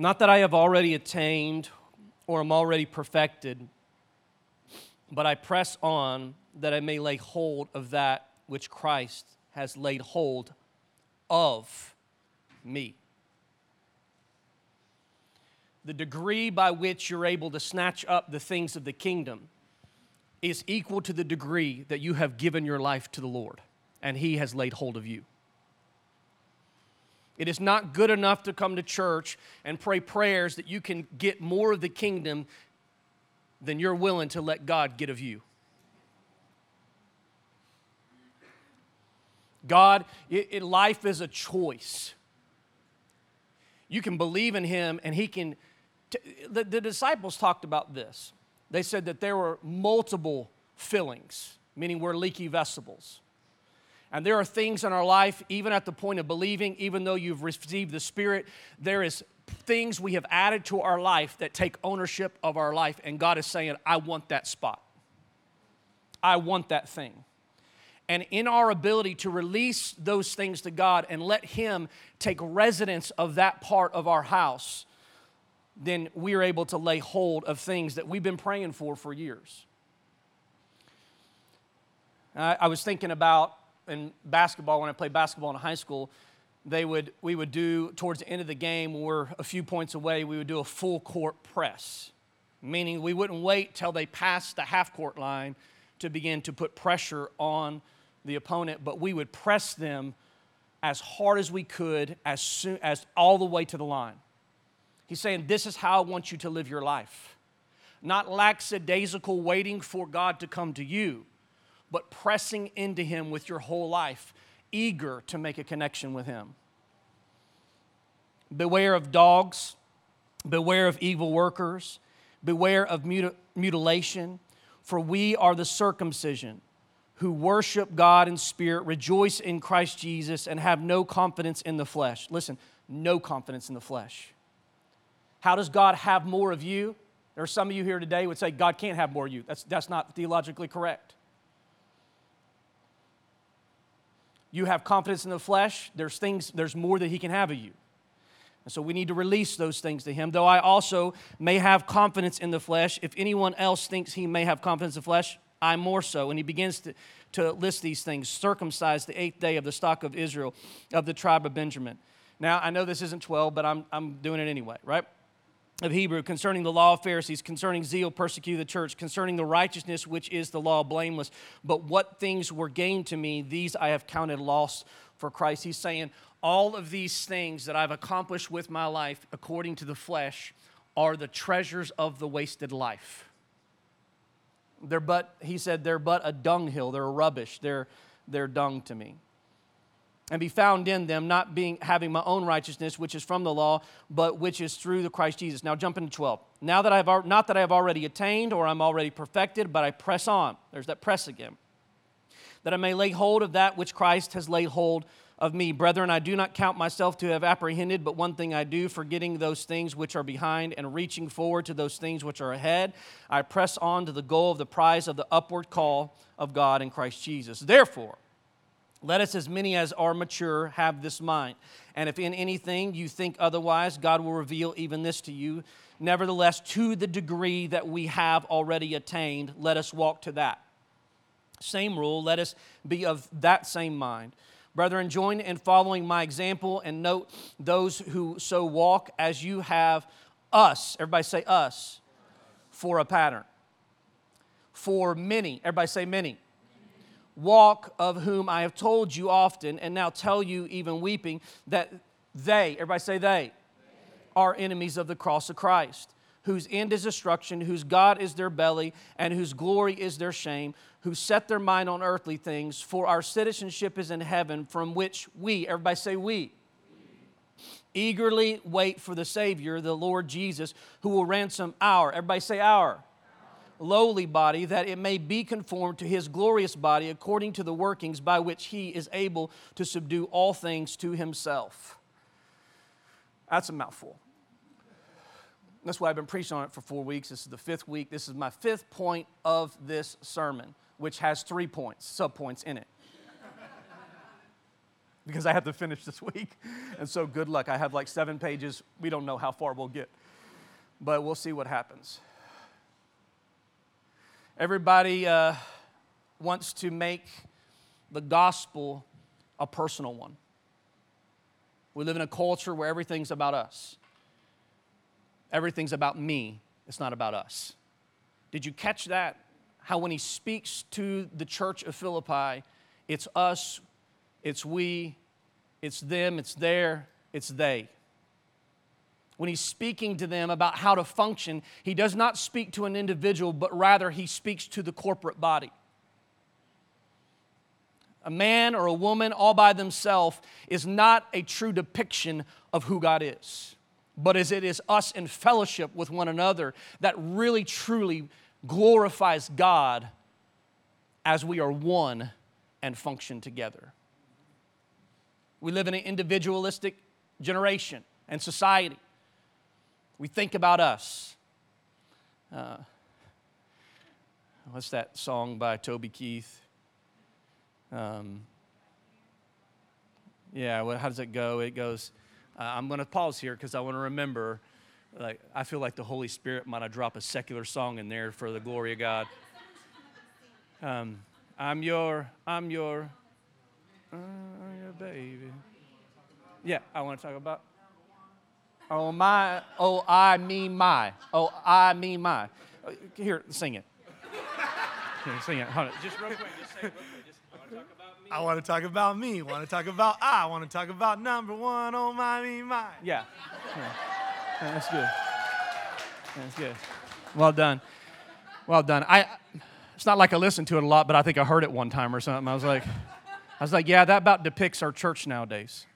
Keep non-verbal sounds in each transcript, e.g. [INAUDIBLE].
Not that I have already attained or am already perfected, but I press on that I may lay hold of that which Christ has laid hold of me. The degree by which you're able to snatch up the things of the kingdom is equal to the degree that you have given your life to the Lord and He has laid hold of you. It is not good enough to come to church and pray prayers that you can get more of the kingdom than you're willing to let God get of you. God, it, it, life is a choice. You can believe in Him, and He can. T- the, the disciples talked about this. They said that there were multiple fillings, meaning we're leaky vessels. And there are things in our life, even at the point of believing, even though you've received the Spirit, there is things we have added to our life that take ownership of our life. And God is saying, I want that spot. I want that thing. And in our ability to release those things to God and let Him take residence of that part of our house, then we are able to lay hold of things that we've been praying for for years. I, I was thinking about in basketball, when I played basketball in high school, they would, we would do, towards the end of the game, we're a few points away, we would do a full court press, meaning we wouldn't wait till they passed the half court line to begin to put pressure on the opponent, but we would press them as hard as we could, as soon as all the way to the line. He's saying, This is how I want you to live your life. Not lackadaisical waiting for God to come to you, but pressing into Him with your whole life, eager to make a connection with Him. Beware of dogs, beware of evil workers, beware of muti- mutilation, for we are the circumcision who worship God in spirit, rejoice in Christ Jesus, and have no confidence in the flesh. Listen, no confidence in the flesh. How does God have more of you? There are some of you here today would say God can't have more of you. That's, that's not theologically correct. You have confidence in the flesh, there's things, there's more that He can have of you. And so we need to release those things to Him. Though I also may have confidence in the flesh, if anyone else thinks he may have confidence in the flesh, I more so. And he begins to, to list these things circumcised the eighth day of the stock of Israel, of the tribe of Benjamin. Now, I know this isn't 12, but I'm, I'm doing it anyway, right? Of Hebrew, concerning the law of Pharisees, concerning zeal, persecute the church, concerning the righteousness which is the law, blameless. But what things were gained to me, these I have counted loss for Christ. He's saying, all of these things that I've accomplished with my life according to the flesh are the treasures of the wasted life. They're but, he said, they're but a dunghill, they're rubbish, they're, they're dung to me and be found in them, not being having my own righteousness, which is from the law, but which is through the Christ Jesus. Now jump into 12. Now that I've not that I have already attained or I'm already perfected, but I press on. There's that press again. That I may lay hold of that which Christ has laid hold of me. Brethren, I do not count myself to have apprehended, but one thing I do, forgetting those things which are behind and reaching forward to those things which are ahead, I press on to the goal of the prize of the upward call of God in Christ Jesus. Therefore, let us, as many as are mature, have this mind. And if in anything you think otherwise, God will reveal even this to you. Nevertheless, to the degree that we have already attained, let us walk to that. Same rule, let us be of that same mind. Brethren, join in following my example and note those who so walk as you have us. Everybody say us for a pattern. For many. Everybody say many walk of whom I have told you often, and now tell you, even weeping, that they, everybody say they, are enemies of the cross of Christ, whose end is destruction, whose God is their belly, and whose glory is their shame, who set their mind on earthly things, for our citizenship is in heaven, from which we, everybody say we, eagerly wait for the Savior, the Lord Jesus, who will ransom our, everybody say our lowly body, that it may be conformed to his glorious body according to the workings by which he is able to subdue all things to himself. That's a mouthful. That's why I've been preaching on it for four weeks. This is the fifth week. This is my fifth point of this sermon, which has three points, subpoints in it. [LAUGHS] because I have to finish this week. And so, good luck. I have like seven pages. We don't know how far we'll get, but we'll see what happens. Everybody uh, wants to make the gospel a personal one. We live in a culture where everything's about us. Everything's about me. It's not about us. Did you catch that? How when he speaks to the church of Philippi, it's us, it's we, it's them, it's there, it's they. When he's speaking to them about how to function, he does not speak to an individual, but rather he speaks to the corporate body a man or a woman all by themselves is not a true depiction of who God is, but as it is us in fellowship with one another that really truly glorifies God as we are one and function together. We live in an individualistic generation and society. We think about us. Uh, what's that song by Toby Keith? Um, yeah, well, how does it go? It goes, uh, I'm going to pause here because I want to remember. Like, I feel like the Holy Spirit might have dropped a secular song in there for the glory of God. Um, I'm your, I'm your, uh, your baby. Yeah, I want to talk about. Oh my, oh I mean my, oh I mean my. Uh, here, sing it. Here, sing it. Hold on, just real quick. Just say it real quick. I want to talk about me. Want to talk about I. Want to talk about number one. Oh my me my. Yeah. yeah. That's good. That's good. Well done. Well done. I. It's not like I listened to it a lot, but I think I heard it one time or something. I was like, I was like, yeah, that about depicts our church nowadays.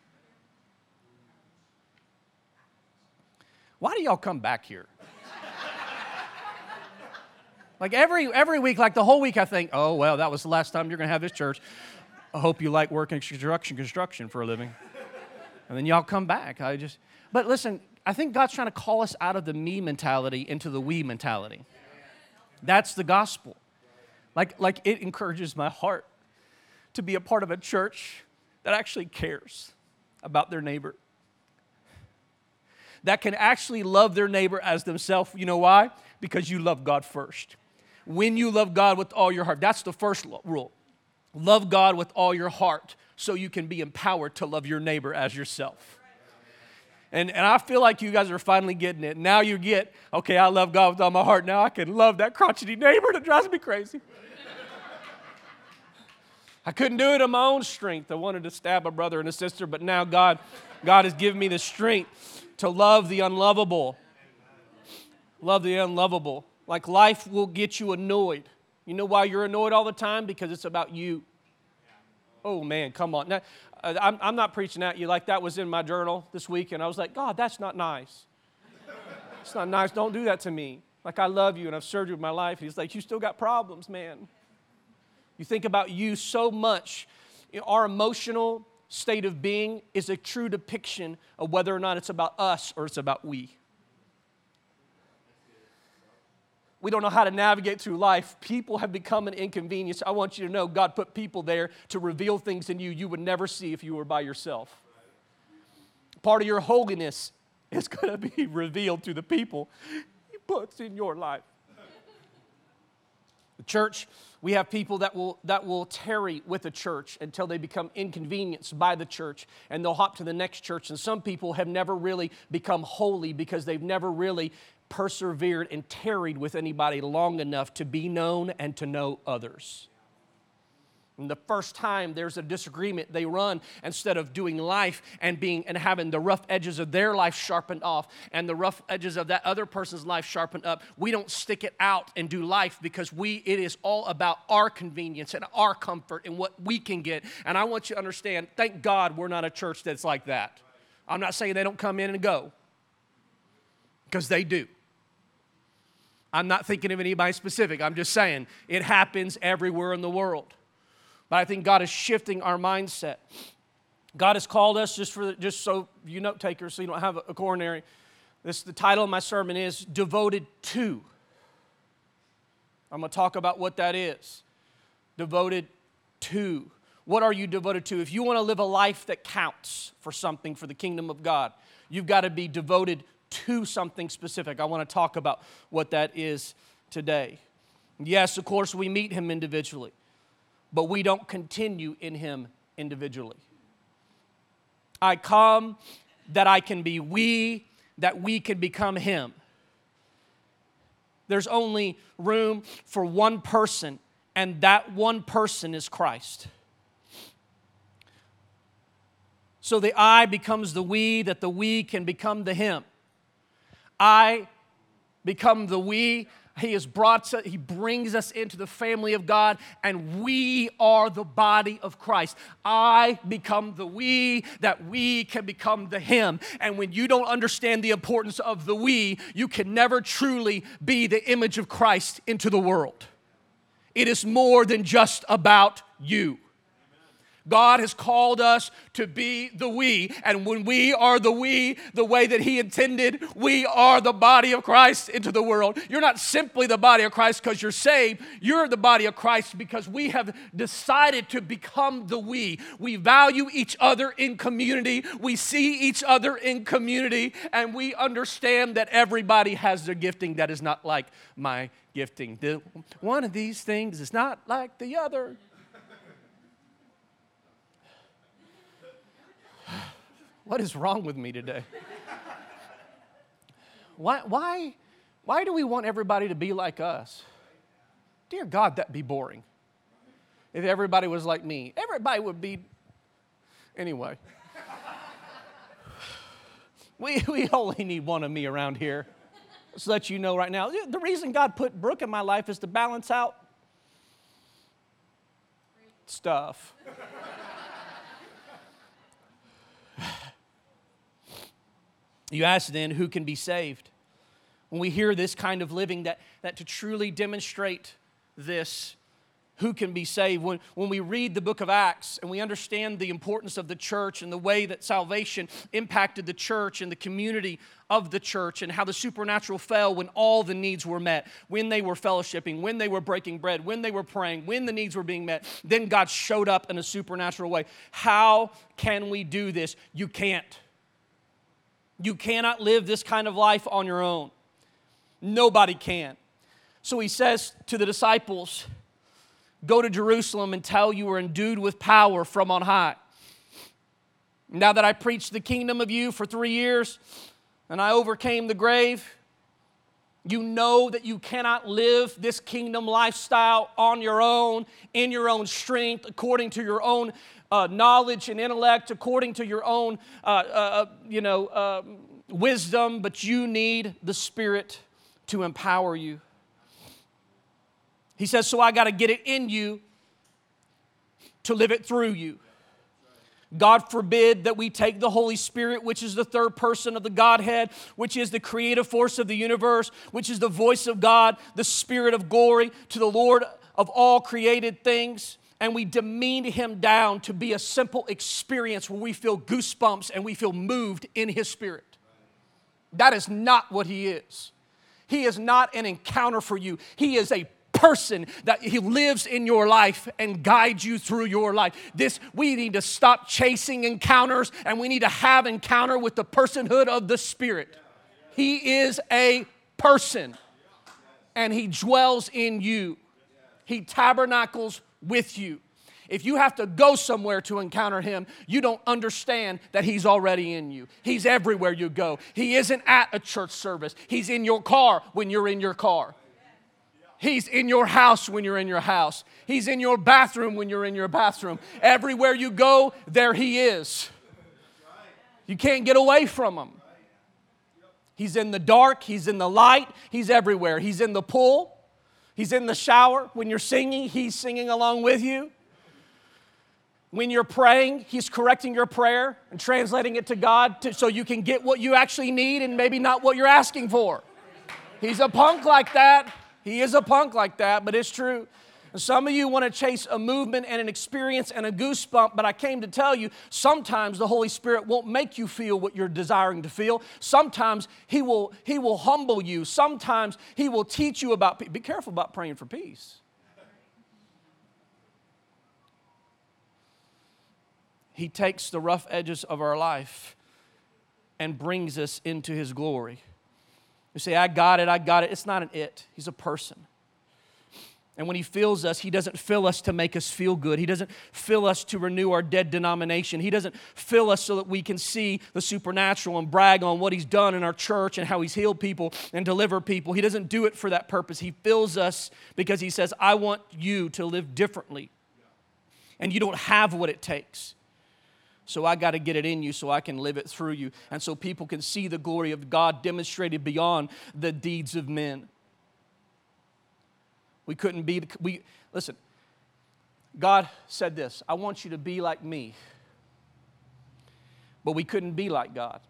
Why do y'all come back here? like every every week, like the whole week, I think, oh well, that was the last time you're gonna have this church. I hope you like working construction construction for a living. And then y'all come back. I just but listen, I think God's trying to call us out of the me mentality into the we mentality. That's the gospel. Like, like it encourages my heart to be a part of a church that actually cares about their neighbor. That can actually love their neighbor as themselves. You know why? Because you love God first. When you love God with all your heart, that's the first rule. Love God with all your heart so you can be empowered to love your neighbor as yourself. And, and I feel like you guys are finally getting it. Now you get, okay, I love God with all my heart. Now I can love that crotchety neighbor that drives me crazy. I couldn't do it on my own strength. I wanted to stab a brother and a sister, but now God, God has given me the strength to love the unlovable. Love the unlovable. Like life will get you annoyed. You know why you're annoyed all the time? Because it's about you. Oh man, come on. Now, uh, I'm, I'm not preaching at you like that was in my journal this week, and I was like, God, that's not nice. It's not nice. Don't do that to me. Like, I love you and I've served you with my life. He's like, You still got problems, man. You think about you so much. Our emotional state of being is a true depiction of whether or not it's about us or it's about we. we don't know how to navigate through life. People have become an inconvenience. I want you to know God put people there to reveal things in you you would never see if you were by yourself. Part of your holiness is going to be [LAUGHS] revealed through the people He puts in your life. The church, we have people that will, that will tarry with the church until they become inconvenienced by the church and they'll hop to the next church. And some people have never really become holy because they've never really persevered and tarried with anybody long enough to be known and to know others. And the first time there's a disagreement, they run instead of doing life and being and having the rough edges of their life sharpened off and the rough edges of that other person's life sharpened up. We don't stick it out and do life because we it is all about our convenience and our comfort and what we can get. And I want you to understand, thank God we're not a church that's like that. I'm not saying they don't come in and go. Because they do. I'm not thinking of anybody specific. I'm just saying it happens everywhere in the world. But I think God is shifting our mindset. God has called us just for just so you note takers, so you don't have a coronary. This the title of my sermon is devoted to. I'm going to talk about what that is. Devoted to. What are you devoted to? If you want to live a life that counts for something for the kingdom of God, you've got to be devoted to something specific. I want to talk about what that is today. Yes, of course, we meet him individually, but we don't continue in him individually. I come that I can be we, that we can become him. There's only room for one person, and that one person is Christ. So the I becomes the we, that the we can become the him. I become the we. He has brought he brings us into the family of God, and we are the body of Christ. I become the we that we can become the him. And when you don't understand the importance of the we, you can never truly be the image of Christ into the world. It is more than just about you. God has called us to be the we. And when we are the we, the way that He intended, we are the body of Christ into the world. You're not simply the body of Christ because you're saved. You're the body of Christ because we have decided to become the we. We value each other in community. We see each other in community. And we understand that everybody has their gifting that is not like my gifting. One of these things is not like the other. What is wrong with me today? why, why, why do we want everybody to be like us? Dear God, that'd be boring. If everybody was like me, everybody would be. Anyway, we, we only need one of me around here. Just let you know right now. The reason God put Brooke in my life is to balance out stuff. You ask then, who can be saved? When we hear this kind of living, that, that to truly demonstrate this, who can be saved? When, when we read the book of Acts and we understand the importance of the church and the way that salvation impacted the church and the community of the church and how the supernatural fell when all the needs were met, when they were fellowshipping, when they were breaking bread, when they were praying, when the needs were being met, then God showed up in a supernatural way. How can we do this? You can't. You cannot live this kind of life on your own. Nobody can. So he says to the disciples, Go to Jerusalem and tell you are endued with power from on high. Now that I preached the kingdom of you for three years and I overcame the grave, you know that you cannot live this kingdom lifestyle on your own, in your own strength, according to your own uh, knowledge and intellect, according to your own, uh, uh, uh you know, um, wisdom, but you need the Spirit to empower you. He says, So I got to get it in you to live it through you. God forbid that we take the Holy Spirit, which is the third person of the Godhead, which is the creative force of the universe, which is the voice of God, the Spirit of glory, to the Lord of all created things, and we demean him down to be a simple experience where we feel goosebumps and we feel moved in his spirit. That is not what he is. He is not an encounter for you. He is a person that he lives in your life and guides you through your life. This we need to stop chasing encounters and we need to have encounter with the personhood of the Spirit. He is a person and he dwells in you. He tabernacles with you. If you have to go somewhere to encounter him, you don't understand that he's already in you. He's everywhere you go. He isn't at a church service, he's in your car when you're in your car. He's in your house when you're in your house. He's in your bathroom when you're in your bathroom. Everywhere you go, there He is. You can't get away from Him. He's in the dark, He's in the light, He's everywhere. He's in the pool, He's in the shower. When you're singing, He's singing along with you. When you're praying, He's correcting your prayer and translating it to God to, so you can get what you actually need and maybe not what you're asking for. He's a punk like that. He is a punk like that, but it's true. Some of you want to chase a movement and an experience and a goosebump, but I came to tell you sometimes the Holy Spirit won't make you feel what you're desiring to feel. Sometimes He will, he will humble you. Sometimes He will teach you about peace. Be careful about praying for peace. He takes the rough edges of our life and brings us into His glory. You say, I got it, I got it. It's not an it, He's a person. And when He fills us, He doesn't fill us to make us feel good. He doesn't fill us to renew our dead denomination. He doesn't fill us so that we can see the supernatural and brag on what He's done in our church and how He's healed people and delivered people. He doesn't do it for that purpose. He fills us because He says, I want you to live differently. And you don't have what it takes. So I got to get it in you so I can live it through you. And so people can see the glory of God demonstrated beyond the deeds of men. We couldn't be, we, listen, God said this I want you to be like me. But we couldn't be like God.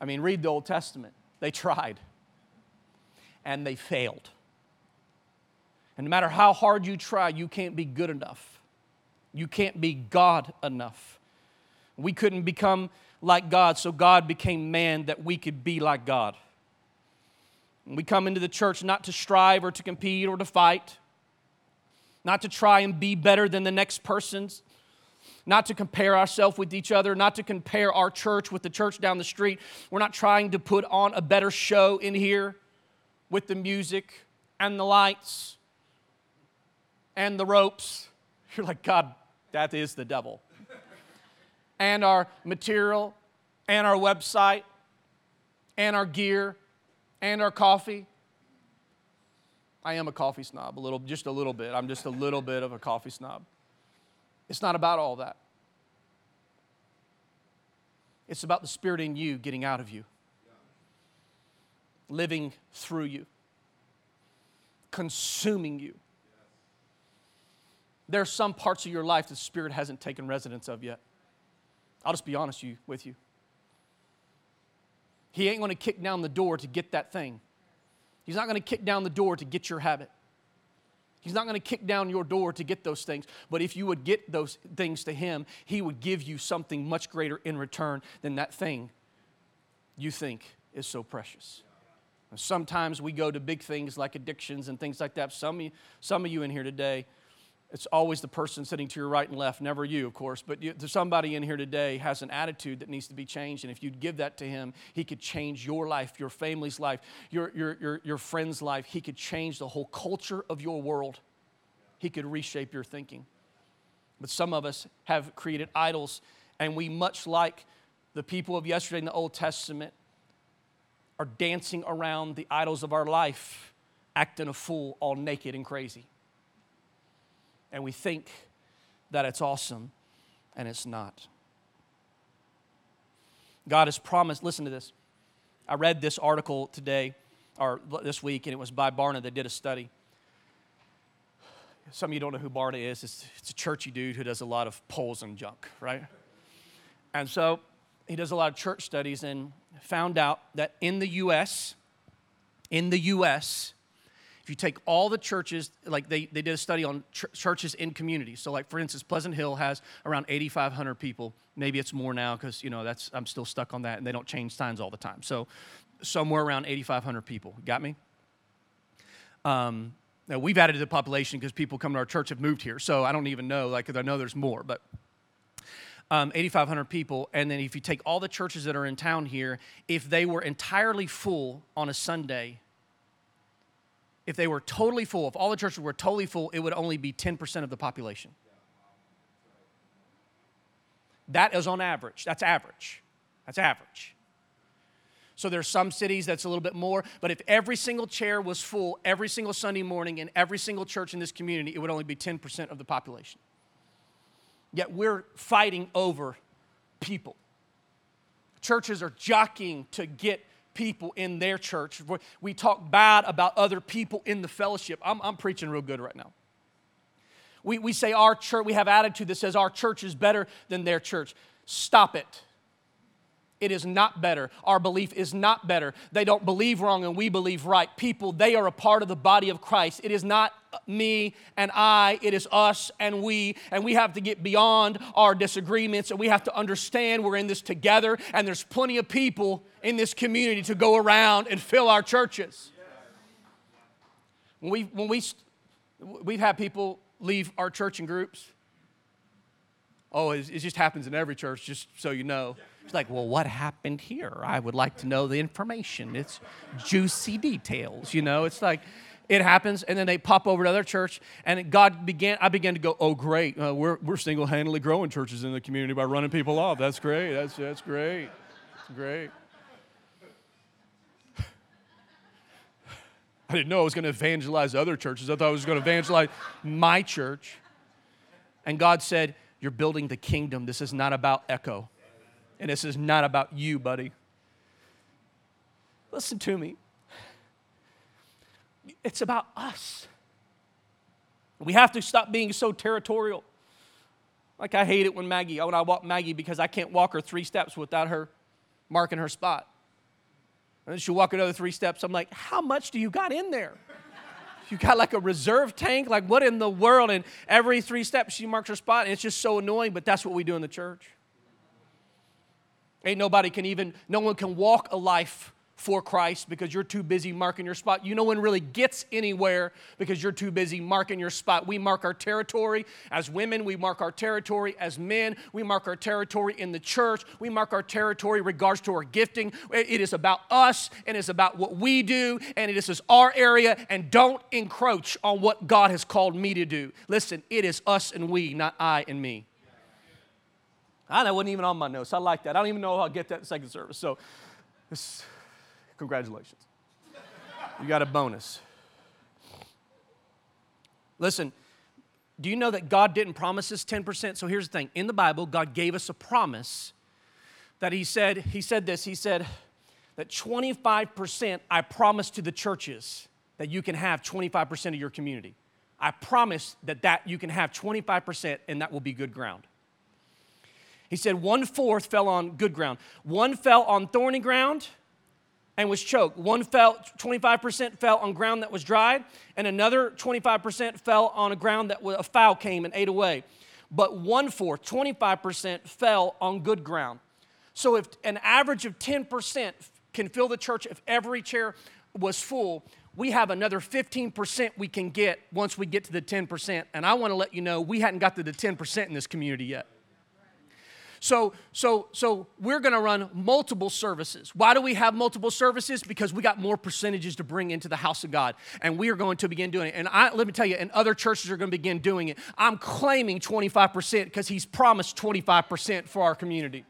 I mean, read the Old Testament. They tried and they failed. And no matter how hard you try, you can't be good enough. You can't be God enough. We couldn't become like God, so God became man that we could be like God. We come into the church not to strive or to compete or to fight, not to try and be better than the next person's, not to compare ourselves with each other, not to compare our church with the church down the street. We're not trying to put on a better show in here with the music and the lights and the ropes. [LAUGHS] You're like, God, that is the devil. and our material and our website and our gear and our coffee. I am a coffee snob, a little, just a little bit. I'm just a little bit of a coffee snob. It's not about all that. It's about the Spirit in you getting out of you, living through you, consuming you. There are some parts of your life the Spirit hasn't taken residence of yet. I'll just be honest with you. He ain't going to kick down the door to get that thing. He's not going to kick down the door to get your habit. He's not going to kick down your door to get those things. But if you would get those things to Him, He would give you something much greater in return than that thing you think is so precious. Sometimes we go to big things like addictions and things like that. Some you, some of you in here today, it's always the person sitting to your right and left, never you, of course, but you, somebody in here today has an attitude that needs to be changed. And if you'd give that to him, he could change your life, your family's life, your, your, your, your friend's life. He could change the whole culture of your world. He could reshape your thinking. But some of us have created idols, and we, much like the people of yesterday in the Old Testament, are dancing around the idols of our life, acting a fool, all naked and crazy and we think that it's awesome, and it's not. God has promised, listen to this. I read this article today, or this week, and it was by Barna that did a study. Some of you don't know who Barna is. It's, it's a churchy dude who does a lot of polls and junk, right? And so he does a lot of church studies and found out that in the U.S., in the U.S., you take all the churches, like they, they did a study on ch- churches in communities. So, like for instance, Pleasant Hill has around 8,500 people. Maybe it's more now because you know that's I'm still stuck on that, and they don't change signs all the time. So, somewhere around 8,500 people. Got me? Um, now we've added to the population because people come to our church have moved here. So I don't even know, like, I know there's more, but. Um, 8,500 people, and then if you take all the churches that are in town here, if they were entirely full on a Sunday, if they were totally full, if all the churches were totally full, it would only be 10% of the population. That is on average. That's average. That's average. So there's some cities that's a little bit more, but if every single chair was full every single Sunday morning in every single church in this community, it would only be 10% of the population. Yet we're fighting over people. Churches are jockeying to get people in their church. We talk bad about other people in the fellowship. I'm, I'm preaching real good right now. We, we say our church, we have attitude that says our church is better than their church. Stop it. It is not better. Our belief is not better. They don't believe wrong and we believe right. People, they are a part of the body of Christ. It is not me and I, it is us and we. And we have to get beyond our disagreements and we have to understand we're in this together and there's plenty of people in this community to go around and fill our churches. When, we, when we, we've had people leave our church in groups Oh, it, it just happens in every church, just so you know. It's like, well, what happened here? I would like to know the information. It's juicy details, you know? It's like, it happens, and then they pop over to other church, and God began, I began to go, oh, great, uh, we're, we're single-handedly growing churches in the community by running people off. That's great, that's, that's great, that's great. [LAUGHS] I didn't know I was going to evangelize other churches. I thought I was going to evangelize my church. And God said, You're building the kingdom. This is not about echo. And this is not about you, buddy. Listen to me. It's about us. We have to stop being so territorial. Like I hate it when Maggie, when I walk Maggie because I can't walk her three steps without her marking her spot. And then she'll walk another three steps. I'm like, how much do you got in there? You got like a reserve tank? Like, what in the world? And every three steps, she marks her spot, and it's just so annoying, but that's what we do in the church. Ain't nobody can even, no one can walk a life for Christ because you're too busy marking your spot. You no one really gets anywhere because you're too busy marking your spot. We mark our territory as women, we mark our territory as men, we mark our territory in the church, we mark our territory regards to our gifting. It is about us and it's about what we do and it is our area and don't encroach on what God has called me to do. Listen, it is us and we, not I and me. Ah, I know, wasn't even on my notes. I like that. I don't even know how I'll get that second service. So, Congratulations. You got a bonus. Listen, do you know that God didn't promise us 10%? So here's the thing. In the Bible, God gave us a promise that he said, he said this, he said that 25% I promise to the churches that you can have 25% of your community. I promise that that you can have 25% and that will be good ground. He said one fourth fell on good ground. One fell on thorny ground, and was choked. One fell, 25% fell on ground that was dried, and another 25% fell on a ground that a fowl came and ate away. But one fourth, 25%, fell on good ground. So if an average of 10% can fill the church if every chair was full, we have another 15% we can get once we get to the 10%. And I want to let you know we hadn't got to the 10% in this community yet. So, so, so we're going to run multiple services. Why do we have multiple services? Because we got more percentages to bring into the house of God, and we are going to begin doing it. And I, let me tell you, and other churches are going to begin doing it. I'm claiming 25% because He's promised 25% for our community.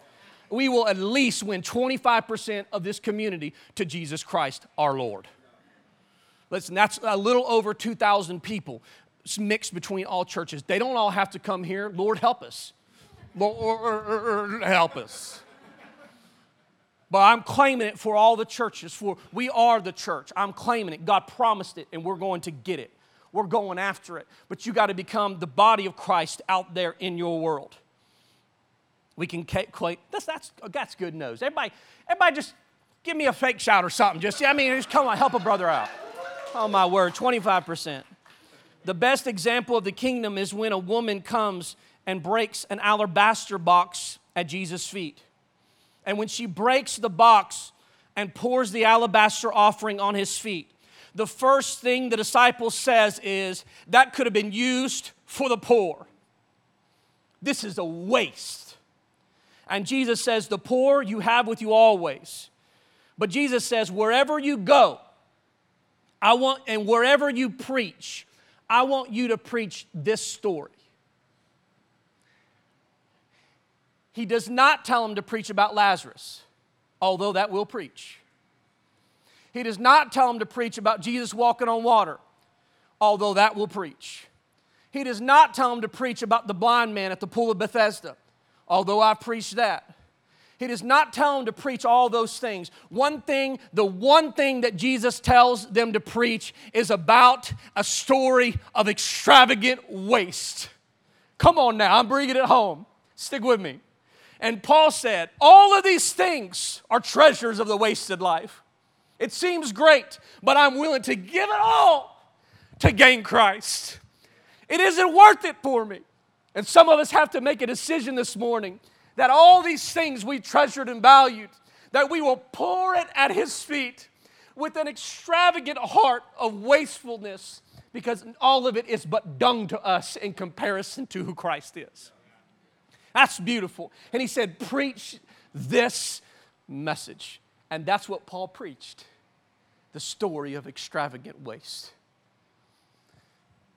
We will at least win 25% of this community to Jesus Christ, our Lord. Listen, that's a little over 2,000 people mixed between all churches. They don't all have to come here. Lord, help us. Lord, help us. But I'm claiming it for all the churches, for we are the church. I'm claiming it. God promised it, and we're going to get it. We're going after it. But you got to become the body of Christ out there in your world. We can claim that's that's that's good news. Everybody, everybody, just give me a fake shout or something. Just I mean, just come on, help a brother out. Oh my word, 25%. The best example of the kingdom is when a woman comes and breaks an alabaster box at Jesus' feet. And when she breaks the box and pours the alabaster offering on his feet, the first thing the disciple says is, That could have been used for the poor. This is a waste. And Jesus says, The poor you have with you always. But Jesus says, Wherever you go, I want, and wherever you preach, I want you to preach this story. He does not tell him to preach about Lazarus, although that will preach. He does not tell him to preach about Jesus walking on water, although that will preach. He does not tell him to preach about the blind man at the pool of Bethesda, although I preached that. He does not tell them to preach all those things. One thing, the one thing that Jesus tells them to preach is about a story of extravagant waste. Come on now, I'm bringing it home. Stick with me. And Paul said, All of these things are treasures of the wasted life. It seems great, but I'm willing to give it all to gain Christ. It isn't worth it for me. And some of us have to make a decision this morning that all these things we treasured and valued, that we will pour it at His feet with an extravagant heart of wastefulness because all of it is but dung to us in comparison to who Christ is. That's beautiful. And he said, Preach this message. And that's what Paul preached the story of extravagant waste.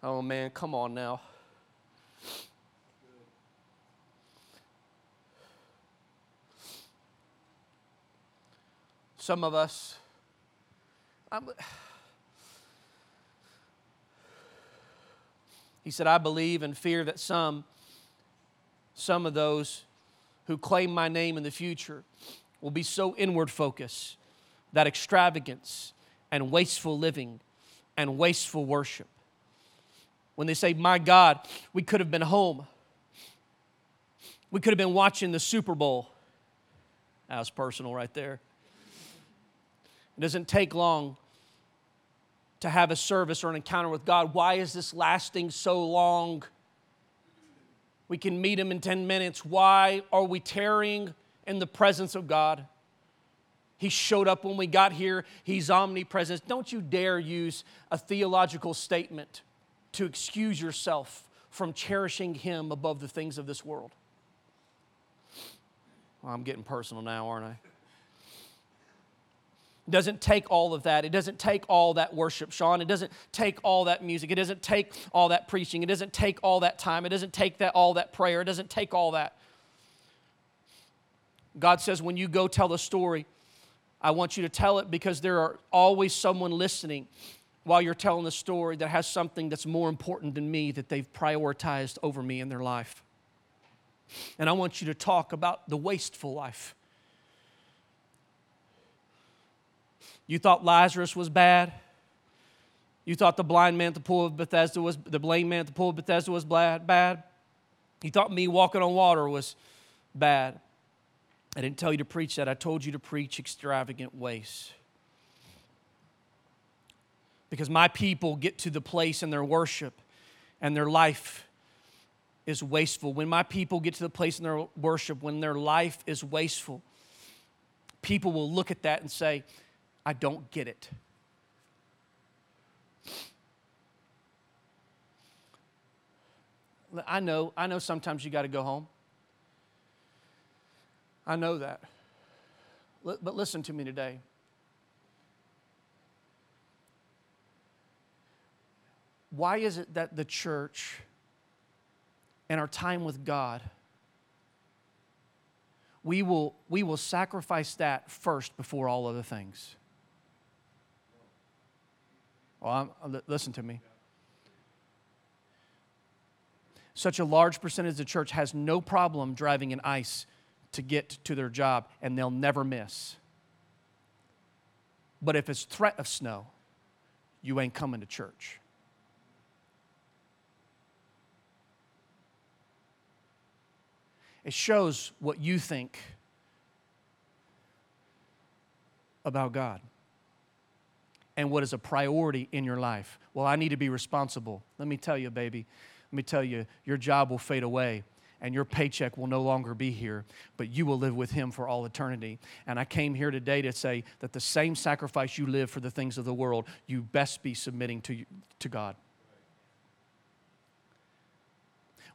Oh man, come on now. Some of us, I'm, he said, I believe and fear that some, some of those who claim my name in the future will be so inward focused that extravagance and wasteful living and wasteful worship. When they say, My God, we could have been home. We could have been watching the Super Bowl. That was personal right there. It doesn't take long to have a service or an encounter with God. Why is this lasting so long? We can meet Him in 10 minutes. Why are we tarrying in the presence of God? He showed up when we got here. He's omnipresent. Don't you dare use a theological statement to excuse yourself from cherishing Him above the things of this world. Well, I'm getting personal now, aren't I? It doesn't take all of that. It doesn't take all that worship, Sean. It doesn't take all that music. It doesn't take all that preaching. It doesn't take all that time. It doesn't take that all that prayer. It doesn't take all that. God says when you go tell the story, I want you to tell it because there are always someone listening while you're telling the story that has something that's more important than me that they've prioritized over me in their life. And I want you to talk about the wasteful life. You thought Lazarus was bad. You thought the blind man at the pool of Bethesda was the lame man at the pool of Bethesda was bad. You thought me walking on water was bad. I didn't tell you to preach that. I told you to preach extravagant ways. Because my people get to the place in their worship and their life is wasteful. When my people get to the place in their worship when their life is wasteful, people will look at that and say, I don't get it. I know, I know sometimes you got to go home. I know that. But listen to me today. Why is it that the church and our time with God, we will, we will sacrifice that first before all other things? Well, I'm, uh, listen to me. Such a large percentage of the church has no problem driving in ice to get to their job, and they'll never miss. But if it's threat of snow, you ain't coming to church. It shows what you think about God and what is a priority in your life. Well, I need to be responsible. Let me tell you, baby, let me tell you, your job will fade away and your paycheck will no longer be here, but you will live with Him for all eternity. And I came here today to say that the same sacrifice you live for the things of the world, you best be submitting to, to God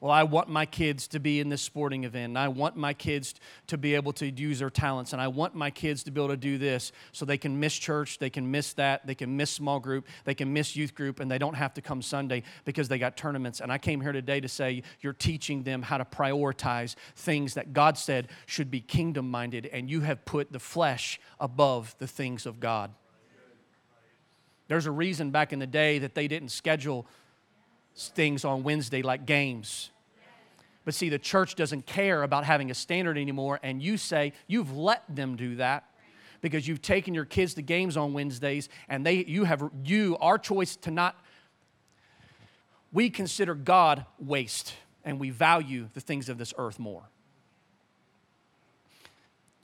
well, I want my kids to be in this sporting event, and I want my kids to be able to use their talents, and I want my kids to be able to do this so they can miss church, they can miss that, they can miss small group, they can miss youth group, and they don't have to come Sunday because they got tournaments. And I came here today to say you're teaching them how to prioritize things that God said should be kingdom minded, and you have put the flesh above the things of God. There's a reason back in the day that they didn't schedule things on Wednesday like games. But see, the church doesn't care about having a standard anymore, and you say you've let them do that because you've taken your kids to games on Wednesdays, and they you have you our choice to not. We consider God waste, and we value the things of this earth more.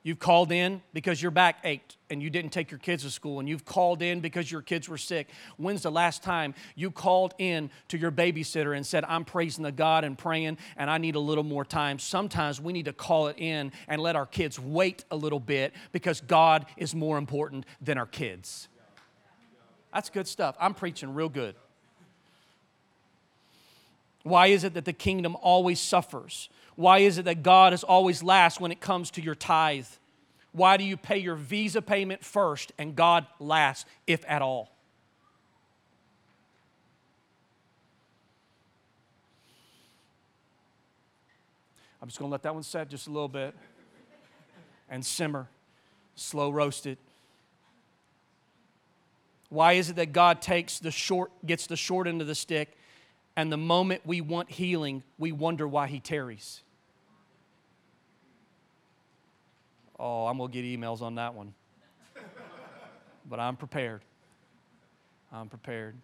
You've called in because your back ached and you didn't take your kids to school, and you've called in because your kids were sick. When's the last time you called in to your babysitter and said, I'm praising the God and praying, and I need a little more time? Sometimes we need to call it in and let our kids wait a little bit because God is more important than our kids. That's good stuff. I'm preaching real good. Why is it that the kingdom always suffers? Why is it that God is always last when it comes to your tithe? Why do you pay your visa payment first and God last, if at all? I'm just going to let that one set just a little bit and simmer, slow roast it. Why is it that God takes the short, gets the short end of the stick, and the moment we want healing, we wonder why He tarries? Oh, I'm going to get emails on that one. but I'm prepared. I'm prepared.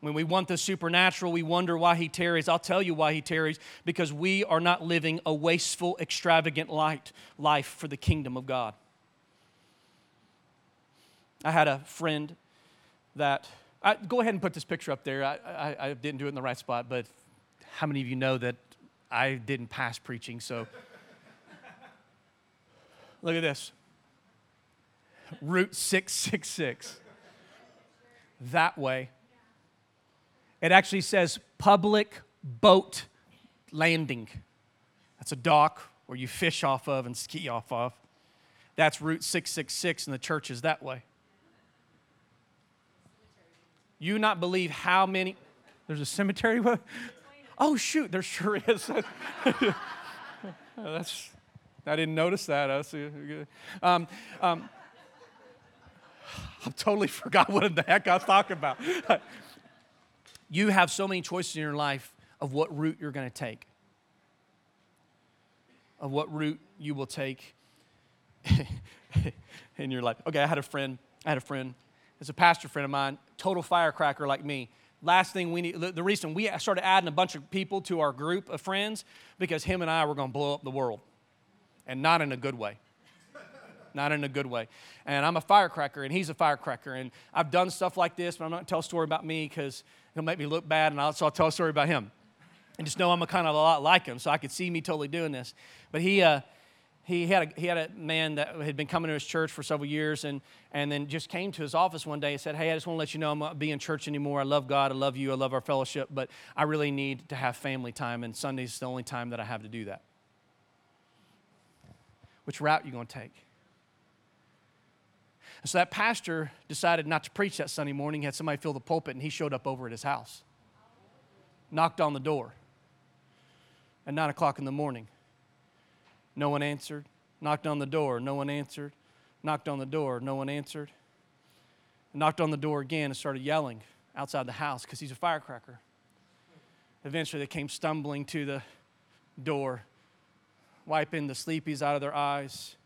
When we want the supernatural, we wonder why he tarries. I'll tell you why he tarries because we are not living a wasteful, extravagant light, life for the kingdom of God. I had a friend that, I, go ahead and put this picture up there. I, I, I didn't do it in the right spot, but how many of you know that I didn't pass preaching? So look at this Route 666. That way it actually says public boat landing. That's a dock where you fish off of and ski off of. That's Route 666, and the church is that way. You not believe how many. There's a cemetery? [LAUGHS] Oh, shoot, there sure [LAUGHS] is. That's, I didn't notice that. Um, um, I totally [LAUGHS] forgot what the heck I was talking about. You have so many choices in your life of what route you're going to take, of what route you will take [LAUGHS] in your life. Okay, I had a friend. I had a friend. It's a pastor friend of mine, total firecracker like me. Last thing we need, the reason we started adding a bunch of people to our group of friends because him and I were going to blow up the world, and not in a good way not in a good way. And I'm a firecracker, and he's a firecracker. And I've done stuff like this, but I'm not going to tell a story about me because he'll make me look bad, and I'll, so I'll tell a story about him. And just know I'm a kind of a lot like him, so I could see me totally doing this. But he, uh, he had, a, he had a man that had been coming to his church for several years and, and then just came to his office one day and said, Hey, I just want to let you know I'm not be in church anymore. I love God. I love you. I love our fellowship, but I really need to have family time, and Sunday's the only time that I have to do that. Which route you going to take? So that pastor decided not to preach that Sunday morning. He had somebody fill the pulpit, and he showed up over at his house. Knocked on the door at 9 o'clock in the morning. No one answered. Knocked on the door. No one answered. Knocked on the door. No one answered. Knocked on the door again and started yelling outside the house because he's a firecracker. Eventually, they came stumbling to the door, wiping the sleepies out of their eyes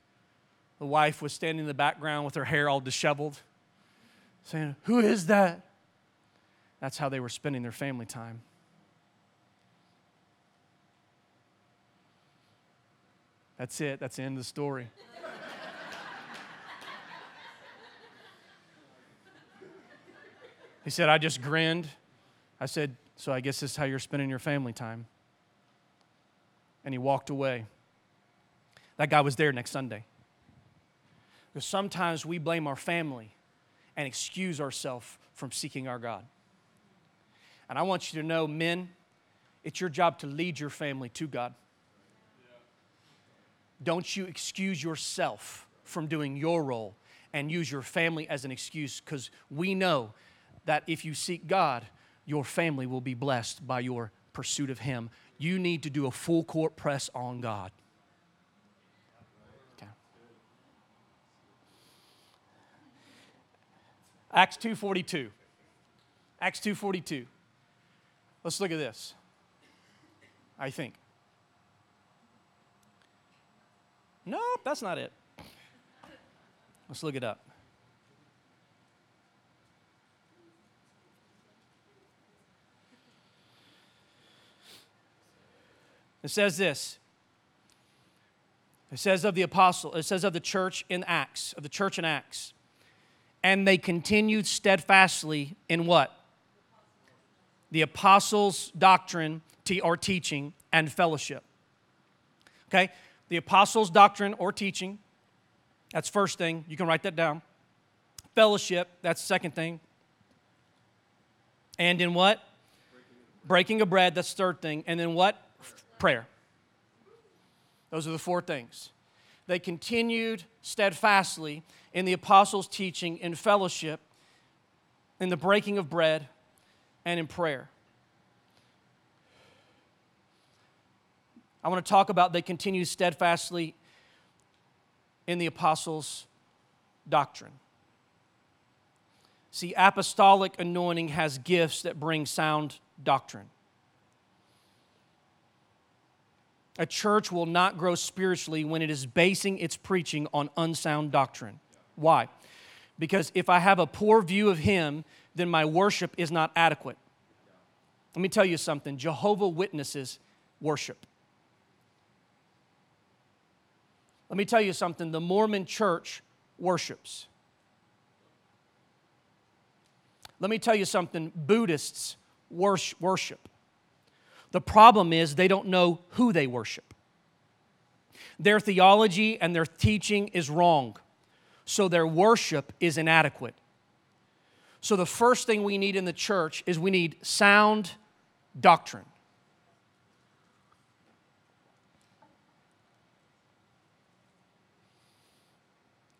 the wife was standing in the background with her hair all disheveled, saying, Who is that? That's how they were spending their family time. That's it. That's the end of the story. he said, I just grinned. I said, So I guess this is how you're spending your family time. And he walked away. That guy was there next Sunday. Because sometimes we blame our family and excuse ourselves from seeking our God. And I want you to know, men, it's your job to lead your family to God. Don't you excuse yourself from doing your role and use your family as an excuse because we know that if you seek God, your family will be blessed by your pursuit of Him. You need to do a full court press on God. Acts 2:42. Acts 2:42. Let's look at this. I think. Nope, that's not it. Let's look it up. It says this. It says of the apostle, it says of the church in Acts, of the church in Acts and they continued steadfastly in what? The apostles' doctrine or teaching and fellowship. Okay? The apostles' doctrine or teaching, that's first thing. You can write that down. Fellowship, that's second thing. And in what? breaking of bread, that's third thing. And then what? Prayer. Those are the four things. They continued steadfastly in the apostles' teaching, in fellowship, in the breaking of bread, and in prayer. I want to talk about they continue steadfastly in the apostles' doctrine. See, apostolic anointing has gifts that bring sound doctrine. A church will not grow spiritually when it is basing its preaching on unsound doctrine. Why? Because if I have a poor view of Him, then my worship is not adequate. Let me tell you something Jehovah Witnesses worship. Let me tell you something the Mormon church worships. Let me tell you something Buddhists worship. The problem is they don't know who they worship. Their theology and their teaching is wrong, so their worship is inadequate. So, the first thing we need in the church is we need sound doctrine.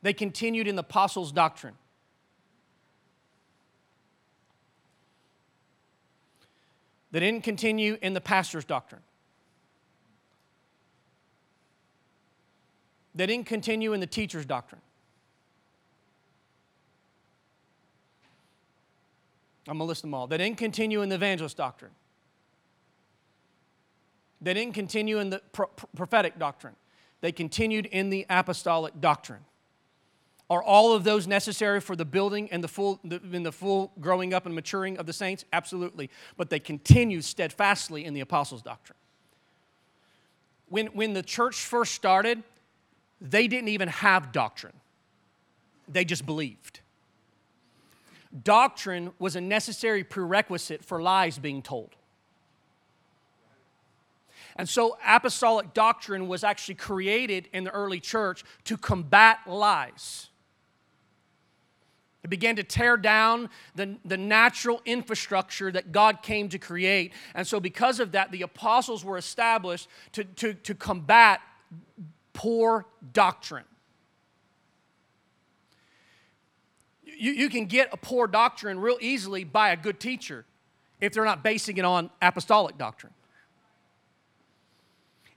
They continued in the apostles' doctrine. They didn't continue in the pastor's doctrine. They didn't continue in the teacher's doctrine. I'm going to list them all. They didn't continue in the evangelist doctrine. They didn't continue in the pro- prophetic doctrine. They continued in the apostolic doctrine. Are all of those necessary for the building and the full, the, in the full growing up and maturing of the saints? Absolutely. But they continue steadfastly in the apostles' doctrine. When, when the church first started, they didn't even have doctrine, they just believed. Doctrine was a necessary prerequisite for lies being told. And so, apostolic doctrine was actually created in the early church to combat lies. It began to tear down the, the natural infrastructure that God came to create. And so, because of that, the apostles were established to, to, to combat poor doctrine. You, you can get a poor doctrine real easily by a good teacher if they're not basing it on apostolic doctrine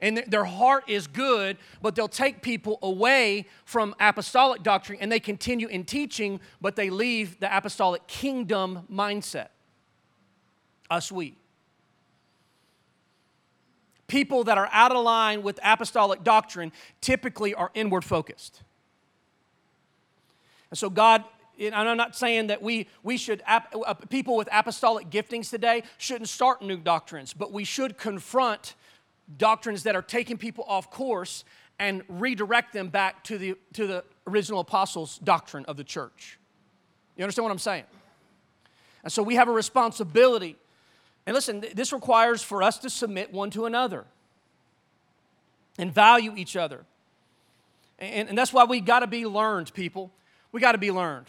and their heart is good, but they'll take people away from apostolic doctrine and they continue in teaching, but they leave the apostolic kingdom mindset. Us, we. People that are out of line with apostolic doctrine typically are inward focused. And so, God and I'm not saying that we, we should, uh, people with apostolic giftings today shouldn't start new doctrines, but we should confront doctrines that are taking people off course and redirect them back to the, to the original apostles' doctrine of the church. You understand what I'm saying? And so we have a responsibility. And listen, this requires for us to submit one to another and value each other. And, and that's why we got to be learned, people. We got to be learned.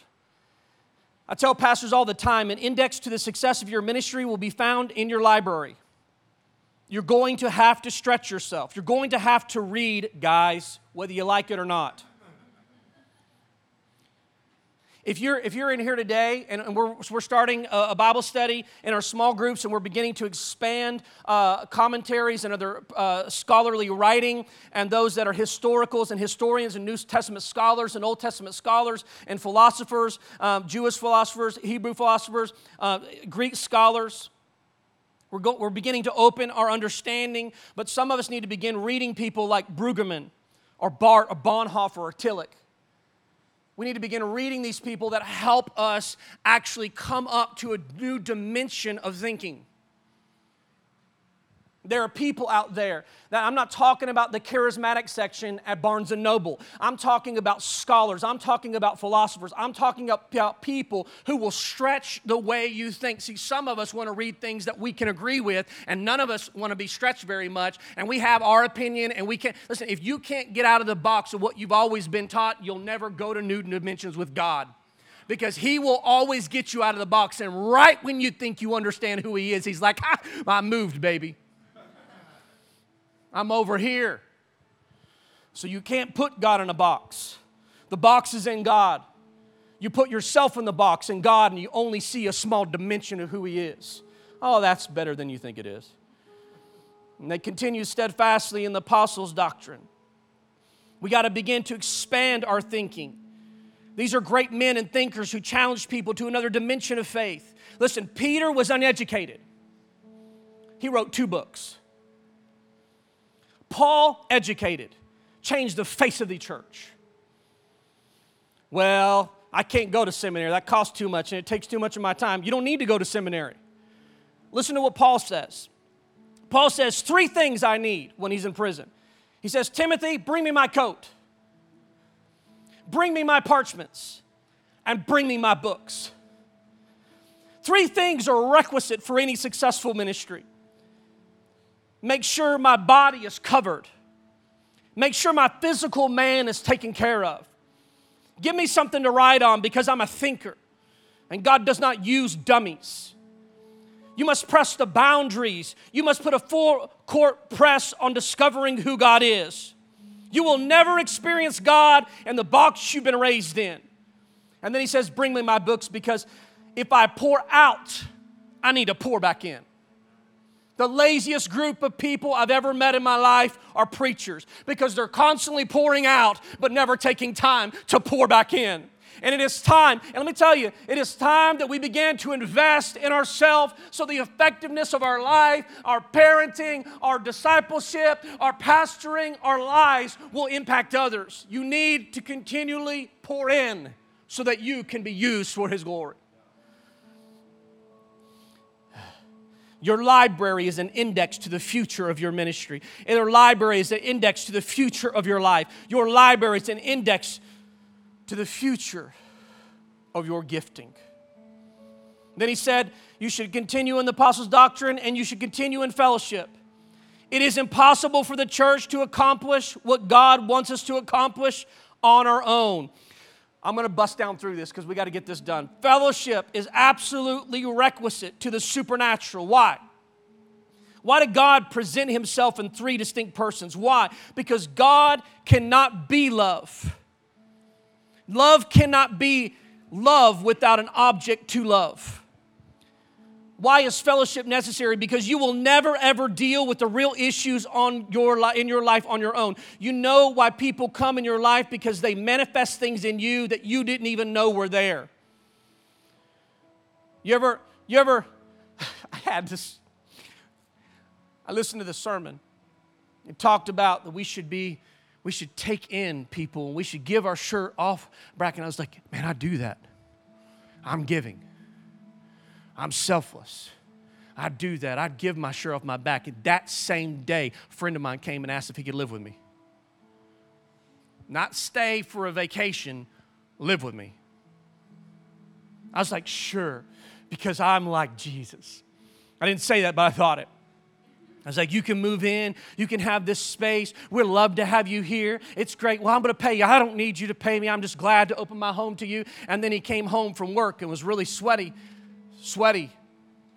I tell pastors all the time an index to the success of your ministry will be found in your library. You're going to have to stretch yourself. You're going to have to read, guys, whether you like it or not. If you're, if you're in here today and we're, we're starting a, Bible study in our small groups and we're beginning to expand uh, commentaries and other uh, scholarly writing and those that are historicals and historians and New Testament scholars and Old Testament scholars and philosophers, um, Jewish philosophers, Hebrew philosophers, uh, Greek scholars, we're, go, we're beginning to open our understanding, but some of us need to begin reading people like Brueggemann or Barth or Bonhoeffer or Tillich. We need to begin reading these people that help us actually come up to a new dimension of thinking. There are people out there that I'm not talking about the charismatic section at Barnes and Noble. I'm talking about scholars. I'm talking about philosophers. I'm talking about people who will stretch the way you think. See, some of us want to read things that we can agree with, and none of us want to be stretched very much. And we have our opinion, and we can't. Listen, if you can't get out of the box of what you've always been taught, you'll never go to new dimensions with God Because he will always get you out of the box. And right when you think you understand who he is, he's like, ah, I moved, baby. I'm over here. So you can't put God in a box. The box is in God. You put yourself in the box in God and you only see a small dimension of who He is. Oh, that's better than you think it is. And they continue steadfastly in the apostles' doctrine. We got to begin to expand our thinking. These are great men and thinkers who challenge people to another dimension of faith. Listen, Peter was uneducated. He wrote two books. Paul, educated, changed the face of the church. Well, I can't go to seminary. That costs too much and it takes too much of my time. You don't need to go to seminary. Listen to what Paul says. Paul says three things I need when he's in prison. He says, Timothy, bring me my coat, bring me my parchments, and bring me my books. Three things are requisite for any successful ministry make sure my body is covered, make sure my physical man is taken care of. Give me something to write on because I'm a thinker, and God does not use dummies. You must press the boundaries. You must put a full court press on discovering who God is. You will never experience God in the box you've been raised in. And then he says, Bring me my books because if I pour out, I need to pour back in. The laziest group of people I've ever met in my life are preachers because they're constantly pouring out but never taking time to pour back in. And it is time, and let me tell you, it is time that we begin to invest in ourselves so the effectiveness of our life, our parenting, our discipleship, our pastoring, our lives will impact others. You need to continually pour in so that you can be used for His glory. Your library is an index to the future of your ministry. Your library is an index to the future of your life. Your library is an index to the future of your gifting. Then he said, You should continue in the apostles' doctrine and you should continue in fellowship. It is impossible for the church to accomplish what God wants us to accomplish on our own. I'm going to bust down through this because we got to get this done. Fellowship is absolutely requisite to the supernatural. Why? Why did God present himself in three distinct persons? Why? Because God cannot be love. Love cannot be love without an object to love. Why is fellowship necessary? Because you will never ever deal with the real issues on your li- in your life on your own. You know why people come in your life because they manifest things in you that you didn't even know were there. You ever, you ever, [SIGHS] I had this, I listened to the sermon. It talked about that we should be we should take in people and we should give our shirt off bracket. I was like, man, I do that. I'm giving. I'm selfless. I'd do that. I'd give my shirt off my back. And that same day, a friend of mine came and asked if he could live with me. Not stay for a vacation, live with me. I was like, sure, because I'm like Jesus. I didn't say that, but I thought it. I was like, you can move in, you can have this space. We'd love to have you here. It's great. Well, I'm going to pay you. I don't need you to pay me. I'm just glad to open my home to you. And then he came home from work and was really sweaty, sweaty,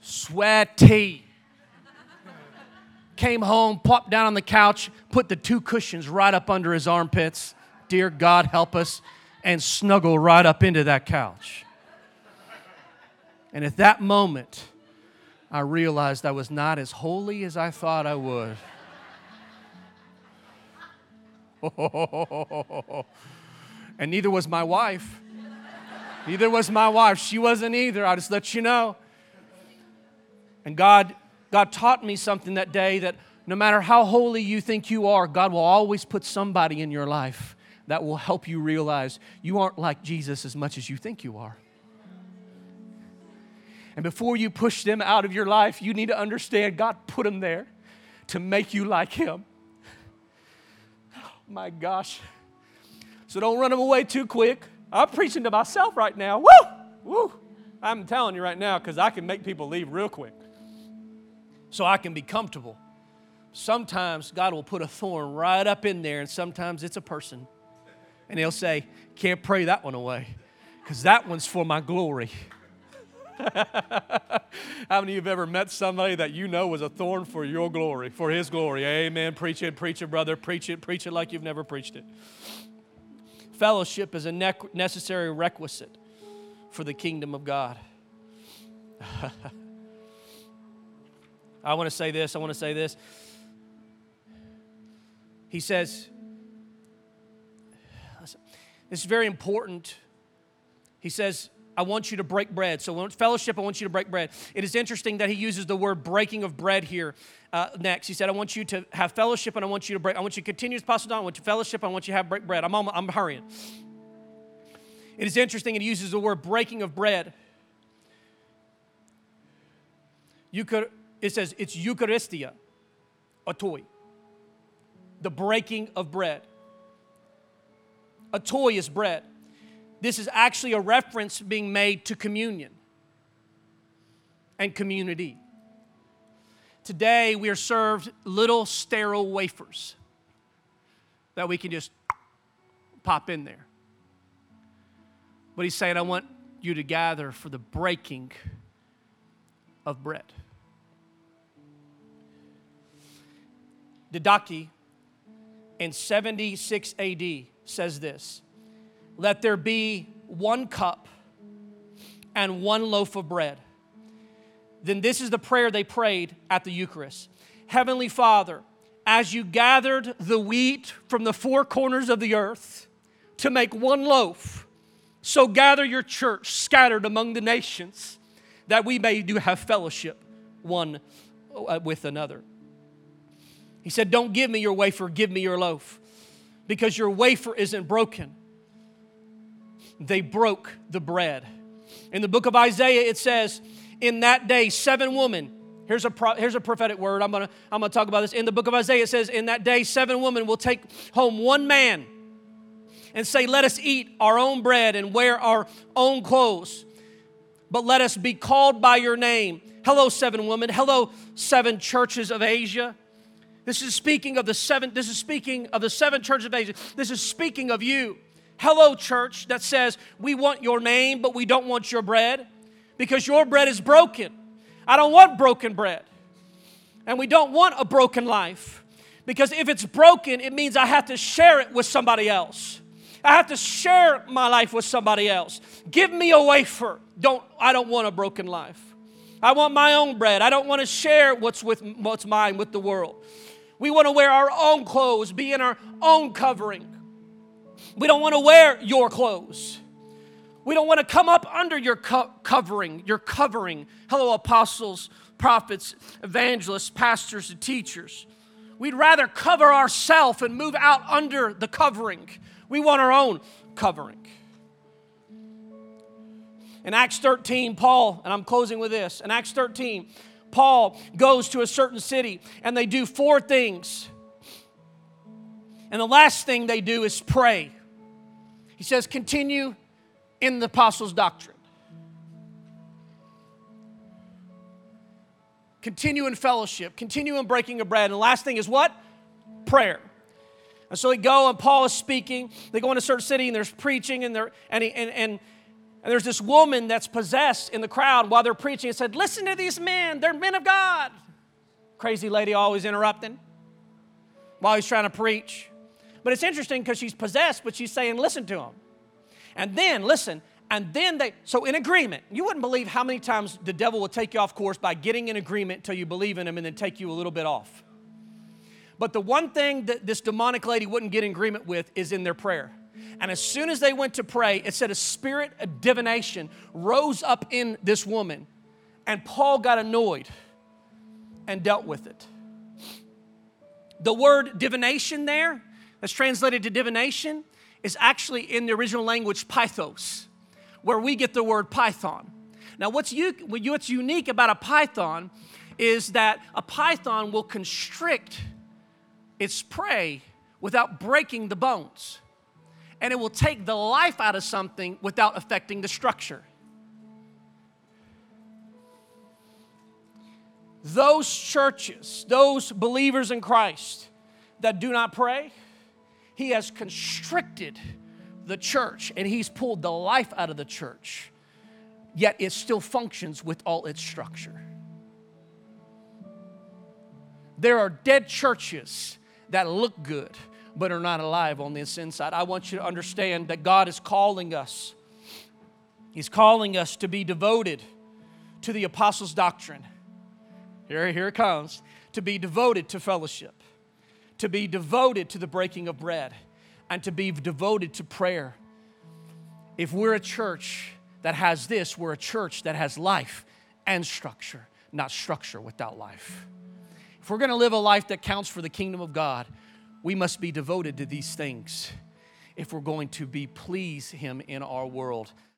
sweaty. came home, plopped down on the couch, put the two cushions right up under his armpits. Dear God, help us, and snuggle right up into that couch. And at that moment, I realized I was not as holy as I thought I would. [LAUGHS] and neither was my wife. Neither was my wife. She wasn't either. I'll just let you know. And God, God taught me something that day that no matter how holy you think you are, God will always put somebody in your life that will help you realize you aren't like Jesus as much as you think you are. And before you push them out of your life, you need to understand God put them there to make you like Him. Oh, my gosh. So don't run them away too quick. I'm preaching to myself right now. Woo! Woo! I'm telling you right now because I can make people leave real quick so I can be comfortable. Sometimes God will put a thorn right up in there, and sometimes it's a person. And He'll say, Can't pray that one away because that one's for my glory. [LAUGHS] How many of you have ever met somebody that you know was a thorn for your glory, for his glory? Amen. Preach it, preach it, brother. Preach it, preach it like you've never preached it. Fellowship is a necessary requisite for the kingdom of God. [LAUGHS] I want to say this. I want to say this. He says, this is very important. He says, I want you to break bread. So, fellowship, I want you to break bread. It is interesting that he uses the word breaking of bread here uh, next. He said, I want you to have fellowship and I want you to break. I want you to continue as Apostle Don. I want you to fellowship. I want you to have break bread. I'm, I'm hurrying. It is interesting, he uses the word breaking of bread. You could, it says it's Eucharistia, a toy. the breaking of bread. A toy is bread. This is actually a reference being made to communion and community. Today, we are served little sterile wafers that we can just pop in there. But he's saying, I want you to gather for the breaking of bread. Didache in 76 AD says this let there be one cup and one loaf of bread. Then this is the prayer they prayed at the Eucharist Heavenly Father, as you gathered the wheat from the four corners of the earth to make one loaf, so gather your church scattered among the nations that we may do have fellowship one uh, with another. He said, Don't give me your wafer, give me your loaf, because your wafer isn't broken they broke the bread. In the book of Isaiah, it says, In that day, seven women, here's a, pro, here's a prophetic word. I'm gonna, I'm gonna talk about this. In the book of Isaiah, it says, In that day, seven women will take home one man and say, Let us eat our own bread and wear our own clothes, but let us be called by your name. Hello, seven women. Hello, seven churches of Asia. This is speaking of the seven, this is speaking of the seven churches of Asia. This is speaking of you hello church that says, We want your name, but we don't want your bread because your bread is broken. I don't want broken bread. And we don't want a broken life because if it's broken, it means I have to share it with somebody else. I have to share my life with somebody else. Give me a wafer. Don't I don't want a broken life. I want my own bread. I don't want to share what's with what's mine with the world. We want to wear our own clothes, be in our own covering. We don't want to wear your clothes. We don't want to come up under your co- covering, your covering. Hello, apostles, prophets, evangelists, pastors, and teachers. We'd rather cover ourselves and move out under the covering. We want our own covering. In Acts 13, Paul, and I'm closing with this. In Acts 13, Paul goes to a certain city and they do four things. And the last thing they do is pray. He says, continue in the apostles' doctrine. Continue in fellowship, continue in breaking of bread. And the last thing is what? Prayer. And so they go, and Paul is speaking. They go into a certain city, and there's preaching, and, there, and, he, and, and, and there's this woman that's possessed in the crowd while they're preaching and said, Listen to these men, they're men of God. Crazy lady always interrupting while he's trying to preach. But it's interesting because she's possessed, but she's saying, listen to him. And then, listen, and then they, so in agreement, you wouldn't believe how many times the devil will take you off course by getting in agreement until you believe in him and then take you a little bit off. But the one thing that this demonic lady wouldn't get in agreement with is in their prayer. And as soon as they went to pray, it said a spirit of divination rose up in this woman. And Paul got annoyed and dealt with it. The word divination there that's translated to divination is actually in the original language pythos, where we get the word python. Now, what's, u- what's unique about a python is that a python will constrict its prey without breaking the bones, and it will take the life out of something without affecting the structure. Those churches, those believers in Christ that do not pray, he has constricted the church and He's pulled the life out of the church, yet it still functions with all its structure. There are dead churches that look good but are not alive on this inside. I want you to understand that God is calling us. He's calling us to be devoted to the apostles' doctrine. Here, here it comes. To be devoted to fellowship, to be devoted to the breaking of bread, and to be devoted to prayer. If we're a church that has this, we're a church that has life and structure, not structure without life. If we're gonna live a life that counts for the kingdom of God, we must be devoted to these things if we're going to be please him in our world